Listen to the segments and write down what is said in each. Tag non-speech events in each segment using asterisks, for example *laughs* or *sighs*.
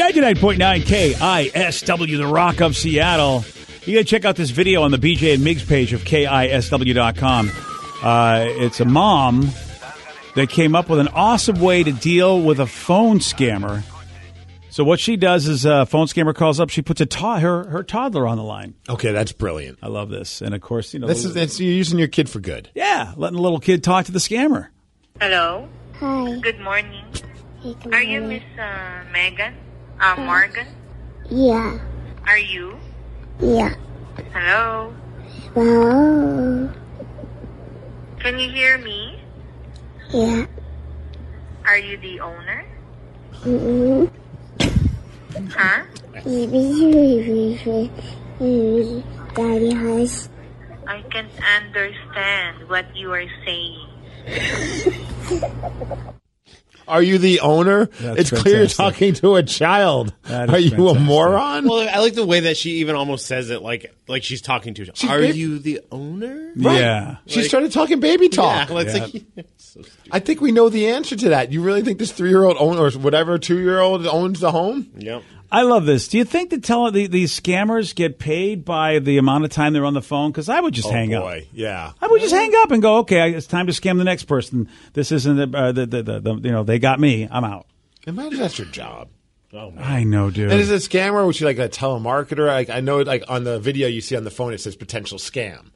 99.9 KISW, the Rock of Seattle. You got to check out this video on the BJ and Migs page of KISW.com. Uh, it's a mom that came up with an awesome way to deal with a phone scammer. So what she does is a phone scammer calls up, she puts a to- her her toddler on the line. Okay, that's brilliant. I love this, and of course, you know, This is that's, you're using your kid for good. yeah, letting the little kid talk to the scammer. Hello. Hi. Good morning. Hey, good Are you. Miss uh, Megan? Uh, Morgan? Yeah. Are you? Yeah. Hello. Wow. Can you hear me? Yeah. Are you the owner? Mm-hmm. Huh? Daddy has. I can't understand what you are saying. *laughs* Are you the owner? That's it's clear you're talking to a child. That Are is you a moron? Well, I like the way that she even almost says it like like she's talking to. Are did- you the owner? Yeah, she like- started talking baby Yeah, talk. like, Yeah. *laughs* like so. I think we know the answer to that. You really think this three year old owner or whatever two year old owns the home? Yep. I love this. Do you think that tele- the, these scammers get paid by the amount of time they're on the phone? Because I would just hang up. boy, yeah. I would just hang up and go, okay, it's time to scam the next person. This isn't the, uh, the, the, the, the you know, they got me. I'm out. Imagine that's your job. Oh man. I know, dude. And is it a scammer? Was she like a telemarketer? Like I know, like on the video you see on the phone, it says potential scam.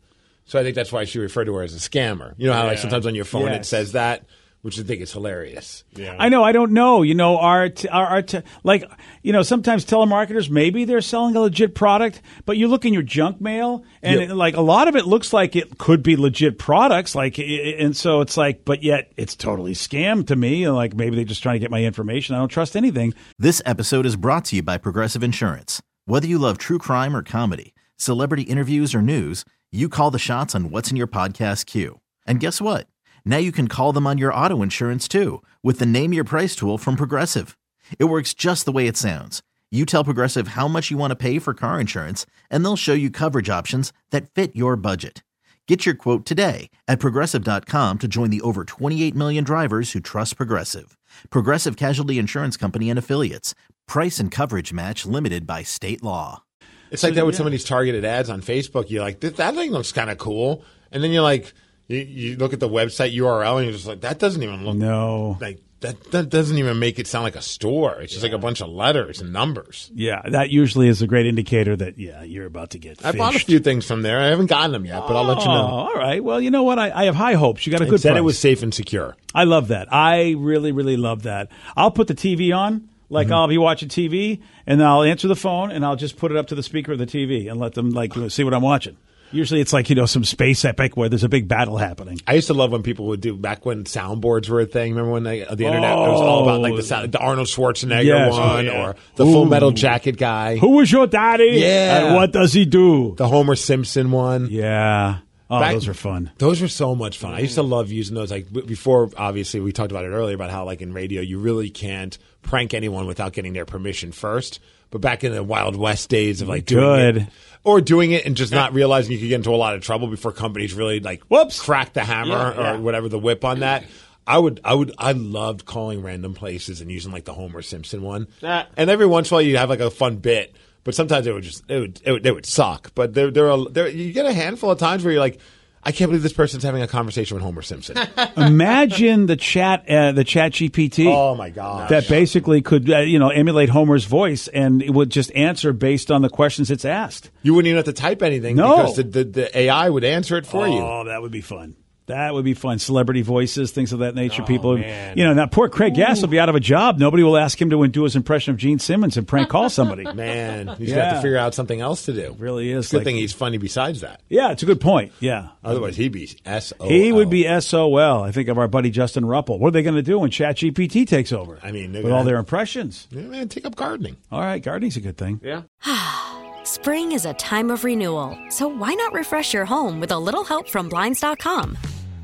So I think that's why she referred to her as a scammer. You know how like sometimes on your phone it says that, which I think is hilarious. Yeah. I know. I don't know. You know, our, t- our, our t- like, you know, sometimes telemarketers, maybe they're selling a legit product, but you look in your junk mail and Yep. it, like a lot of it looks like it could be legit products. Like, i- i- and so it's like, but yet it's totally scam to me. And like, maybe they're just trying to get my information. I don't trust anything. This episode is brought to you by Progressive Insurance. Whether you love true crime or comedy, celebrity interviews or news, you call the shots on what's in your podcast queue. And guess what? Now you can call them on your auto insurance too with the Name Your Price tool from Progressive. It works just the way it sounds. You tell Progressive how much you want to pay for car insurance, and they'll show you coverage options that fit your budget. Get your quote today at progressive.com to join the over 28 million drivers who trust Progressive. Progressive Casualty Insurance Company and Affiliates. Price and coverage match limited by state law. It's like that with some of these targeted ads on Facebook. You're like, that thing looks kind of cool, and then you're like, you, you look at the website URL, and you're just like, that doesn't even look No. like that. That doesn't even make it sound like a store. It's just like a bunch of letters and numbers. Yeah. That usually is a great indicator that, yeah, you're about to get I bought a few things from there. I haven't gotten them yet, but I'll let you Oh, know. all right. Well, you know what? I, I have high hopes. You got a It good said price. it was safe and secure. I love that. I really, really love that. I'll put the TV on. Like Mm-hmm. I'll be watching TV and I'll answer the phone and I'll just put it up to the speaker of the TV and let them like see what I'm watching. Usually it's like, you know, some space epic where there's a big battle happening. I used to love when people would do back when soundboards were a thing. Remember when they, the internet it was all about like the, oh. sound, the Arnold Schwarzenegger Yes. one Oh, yeah. or the Full Ooh. Metal Jacket guy, Who was your daddy? Yeah. And what does he do? the Homer Simpson one. Yeah. Oh, Back- those are fun. Those were so much fun. I used to love using those. Like b- before, obviously, we talked about it earlier about how, like in radio, you really can't prank anyone without getting their permission first. But back in the Wild West days of like doing Good. it, or doing it and just not realizing you could get into a lot of trouble before companies really like Whoops. crack the hammer Yeah, yeah. or whatever the whip on that. I would, I would, I loved calling random places and using like the Homer Simpson one. Ah. And every once in a while, you'd have like a fun bit, but sometimes it would just, it would, it would, it would suck. But there, there are, there, you get a handful of times where you're like, I can't believe this person's having a conversation with Homer Simpson. *laughs* Imagine the chat, uh, the chat GPT. oh my god! that basically could uh, you know emulate Homer's voice and it would just answer based on the questions it's asked. you wouldn't even have to type anything No. because the, the, the AI would answer it for you. Oh, that would be fun. That would be fun. Celebrity voices, things of that nature. Oh, People, man. you know, now poor Craig Gass will be out of a job. Nobody will ask him to do his impression of Gene Simmons and prank call somebody. *laughs* Man, he's Yeah. got to figure out something else to do. Really is It's a good like- thing he's funny besides that. Yeah, it's a good point. Yeah. Otherwise, he'd be S O. He would be SOL. I think of our buddy Justin Rupple. What are they going to do when ChatGPT takes over? I mean, with all gonna- their impressions. Yeah, man, take up gardening. All right, gardening's a good thing. Yeah. *sighs* Spring is a time of renewal, so why not refresh your home with a little help from Blinds.com?